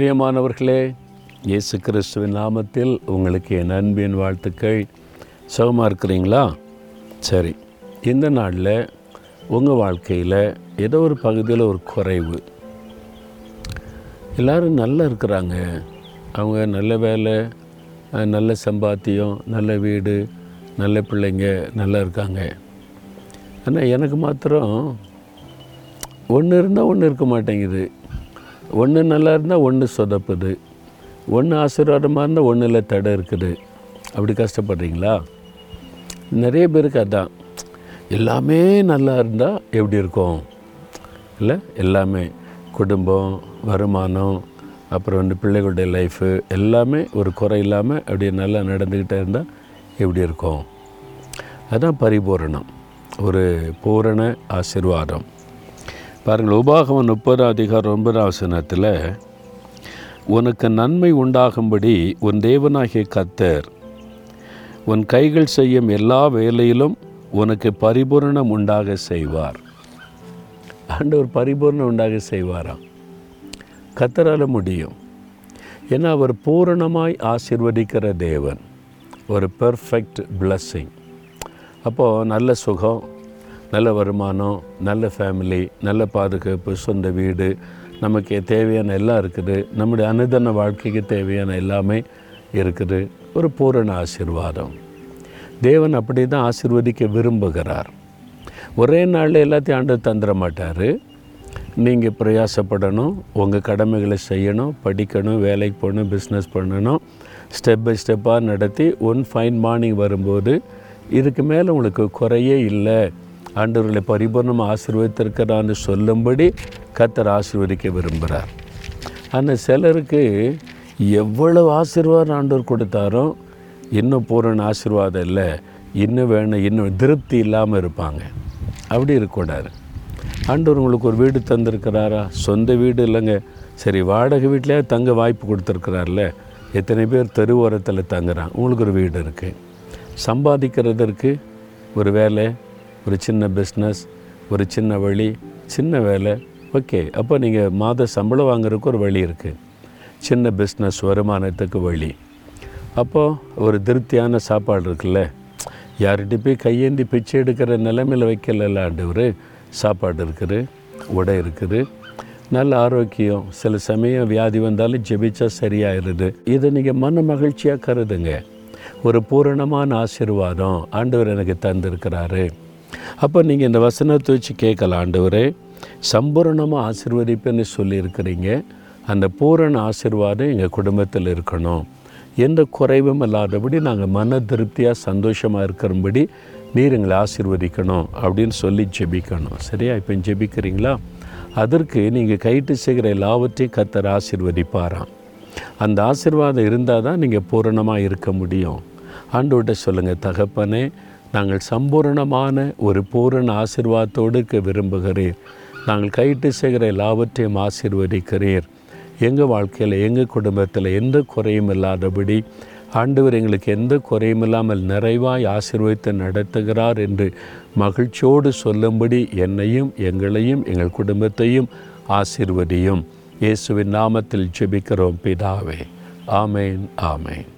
பிரியமானவர்களே இயேசு கிறிஸ்துவின் நாமத்தில் உங்களுக்கு என் அன்பின் வாழ்த்துக்கள். சுகமாக இருக்கிறீங்களா? சரி இந்த நாளில் உங்கள் வாழ்க்கையில் ஏதோ ஒரு பகுதியில் ஒரு குறைவு. எல்லோரும் நல்லா இருக்கிறாங்க. அவங்க நல்ல வேலை நல்ல சம்பாத்தியம் நல்ல வீடு நல்ல பிள்ளைங்க நல்லா இருக்காங்க. ஆனால் எனக்கு மாத்திரம் ஒன்று இருந்தால் ஒன்று இருக்க மாட்டேங்குது. ஒன்று நல்லா இருந்தால் ஒன்று சொதப்புது. ஒன்று ஆசீர்வாதமாக இருந்தால் ஒன்றில் தடை இருக்குது. அப்படி கஷ்டப்படுறீங்களா? நிறைய பேருக்கு அதான். எல்லாமே நல்லா இருந்தால் எப்படி இருக்கும்? இல்லை எல்லாமே. குடும்பம் வருமானம் அப்புறம் வந்து பிள்ளைகளுடைய லைஃபு எல்லாமே ஒரு குறை இல்லாமல் அப்படியே நல்லா நடந்துக்கிட்டே இருந்தால் எப்படி இருக்கும்? அதுதான் பரிபூரணம். ஒரு பூரண ஆசீர்வாதம். பாருங்கள் உபாகவன் முப்பது அதிகாரம் ஒன்பதாம் வசனத்தில் உனக்கு நன்மை உண்டாகும்படி உன் தேவனாகிய கத்தர் உன் கைகள் செய்யும் எல்லா வேலையிலும் உனக்கு பரிபூரணம் உண்டாக செய்வார். ஆண்டவர் பரிபூரணம் உண்டாக செய்வாராம் கத்தரால முடியும். ஏன்னா அவர் பூரணமாய் ஆசிர்வதிக்கிற தேவன். ஒரு பெர்ஃபெக்ட் பிளஸ்ஸிங் அப்போது நல்ல சுகம் நல்ல வருமானம் நல்ல ஃபேமிலி நல்ல பாதுகாப்பு சொந்த வீடு நமக்கு தேவையான எல்லாம் இருக்குது. நம்முடைய அனுதன வாழ்க்கைக்கு தேவையான எல்லாமே இருக்குது. ஒரு பூரண ஆசிர்வாதம். தேவன் அப்படி தான் ஆசீர்வதிக்க விரும்புகிறார். ஒரே நாளில் எல்லாத்தையும் ஆண்டு தந்துட மாட்டார். நீங்கள் பிரயாசப்படணும் உங்கள் கடமைகளை செய்யணும் படிக்கணும் வேலைக்கு போகணும் பிஸ்னஸ் பண்ணணும். ஸ்டெப் பை ஸ்டெப்பாக நடத்தி ஒன் ஃபைன் மார்னிங் வரும்போது இதுக்கு மேலே உங்களுக்கு குறையே இல்லை. ஆண்டவர்களை பரிபூர்ணமாக ஆசீர்வதித்திருக்கிறான்னு சொல்லும்படி கத்தர் ஆசீர்வதிக்க விரும்புகிறார். ஆனால் சிலருக்கு எவ்வளவு ஆசீர்வாதம் ஆண்டவர் கொடுத்தாரோ இன்னும் பூரண ஆசீர்வாதம் இல்லை. இன்னும் வேணும் இன்னும் திருப்தி இல்லாமல் இருப்பாங்க. அப்படி இருக்கக்கூடாது. ஆண்டவர் உங்களுக்கு ஒரு வீடு தந்திருக்கிறாரா? சொந்த வீடு இல்லைங்க. சரி வாடகை வீட்டிலே தங்க வாய்ப்பு கொடுத்துருக்கிறார்ல. எத்தனை பேர் தெரு ஓரத்தில் உங்களுக்கு ஒரு வீடு இருக்குது சம்பாதிக்கிறதற்கு ஒரு வேலை ஒரு சின்ன பிஸ்னஸ் ஒரு சின்ன வழி சின்ன வேலை. ஓகே அப்போ நீங்கள் மாத சம்பளம் வாங்குறதுக்கு ஒரு வழி இருக்குது சின்ன பிஸ்னஸ் வருமானத்துக்கு வழி. அப்போது ஒரு திருப்தியான சாப்பாடு இருக்குல்ல? யார்கிட்ட போய் கையேந்தி பிச்சை எடுக்கிற நிலைமையில் வைக்கல ஆண்டவர். சாப்பாடு இருக்குது உடை இருக்குது. நல்ல ஆரோக்கியம். சில சமயம் வியாதி வந்தாலும் ஜெபிச்சா சரியாயிருது இதை நீங்கள் மன மகிழ்ச்சியாக கருதுங்க. ஒரு பூரணமான ஆசீர்வாதம் ஆண்டவர் எனக்கு தந்திருக்கிறாரு. அப்போ நீங்கள் இந்த வசனத்தை வச்சு கேட்கலாம் ஆண்டவரே. சம்பூரணமாக ஆசிர்வதிப்புன்னு சொல்லியிருக்கிறீங்க. அந்த பூரண ஆசீர்வாதம் எங்கள் குடும்பத்தில் இருக்கணும். எந்த குறைவும் இல்லாதபடி நாங்கள் மன திருப்தியாக சந்தோஷமாக இருக்கிறபடி நீர் எங்களை ஆசிர்வதிக்கணும் அப்படின்னு சொல்லி ஜெபிக்கணும். சரியா? இப்போ ஜெபிக்கிறீங்களா? அதற்கு நீங்கள் கைட்டு செய்கிற எல்லாவற்றையும் கத்தர் ஆசீர்வதிப்பாராம். அந்த ஆசீர்வாதம் இருந்தால் தான் நீங்கள் பூரணமாக இருக்க முடியும். ஆண்டோட்ட சொல்லுங்கள் தகப்பனே நாங்கள் சம்பூரணமான ஒரு பூரண ஆசிர்வாதத்தோடு இருக்க விரும்புகிறீர். நாங்கள் கையிட்டு செய்கிற எல்லாவற்றையும் ஆசீர்வதிக்கிறீர். எங்கள் வாழ்க்கையில் எங்கள் குடும்பத்தில் எந்த குறையும் இல்லாதபடி ஆண்டவர் எங்களுக்கு எந்த குறையும் இல்லாமல் நிறைவாய் ஆசிர்வதித்து நடத்துகிறார் என்று மகிழ்ச்சியோடு சொல்லும்படி என்னையும் எங்களையும் எங்கள் குடும்பத்தையும் ஆசீர்வதியும். இயேசுவின் நாமத்தில் ஜெபிக்கிறோம் பிதாவே. ஆமேன் ஆமேன்.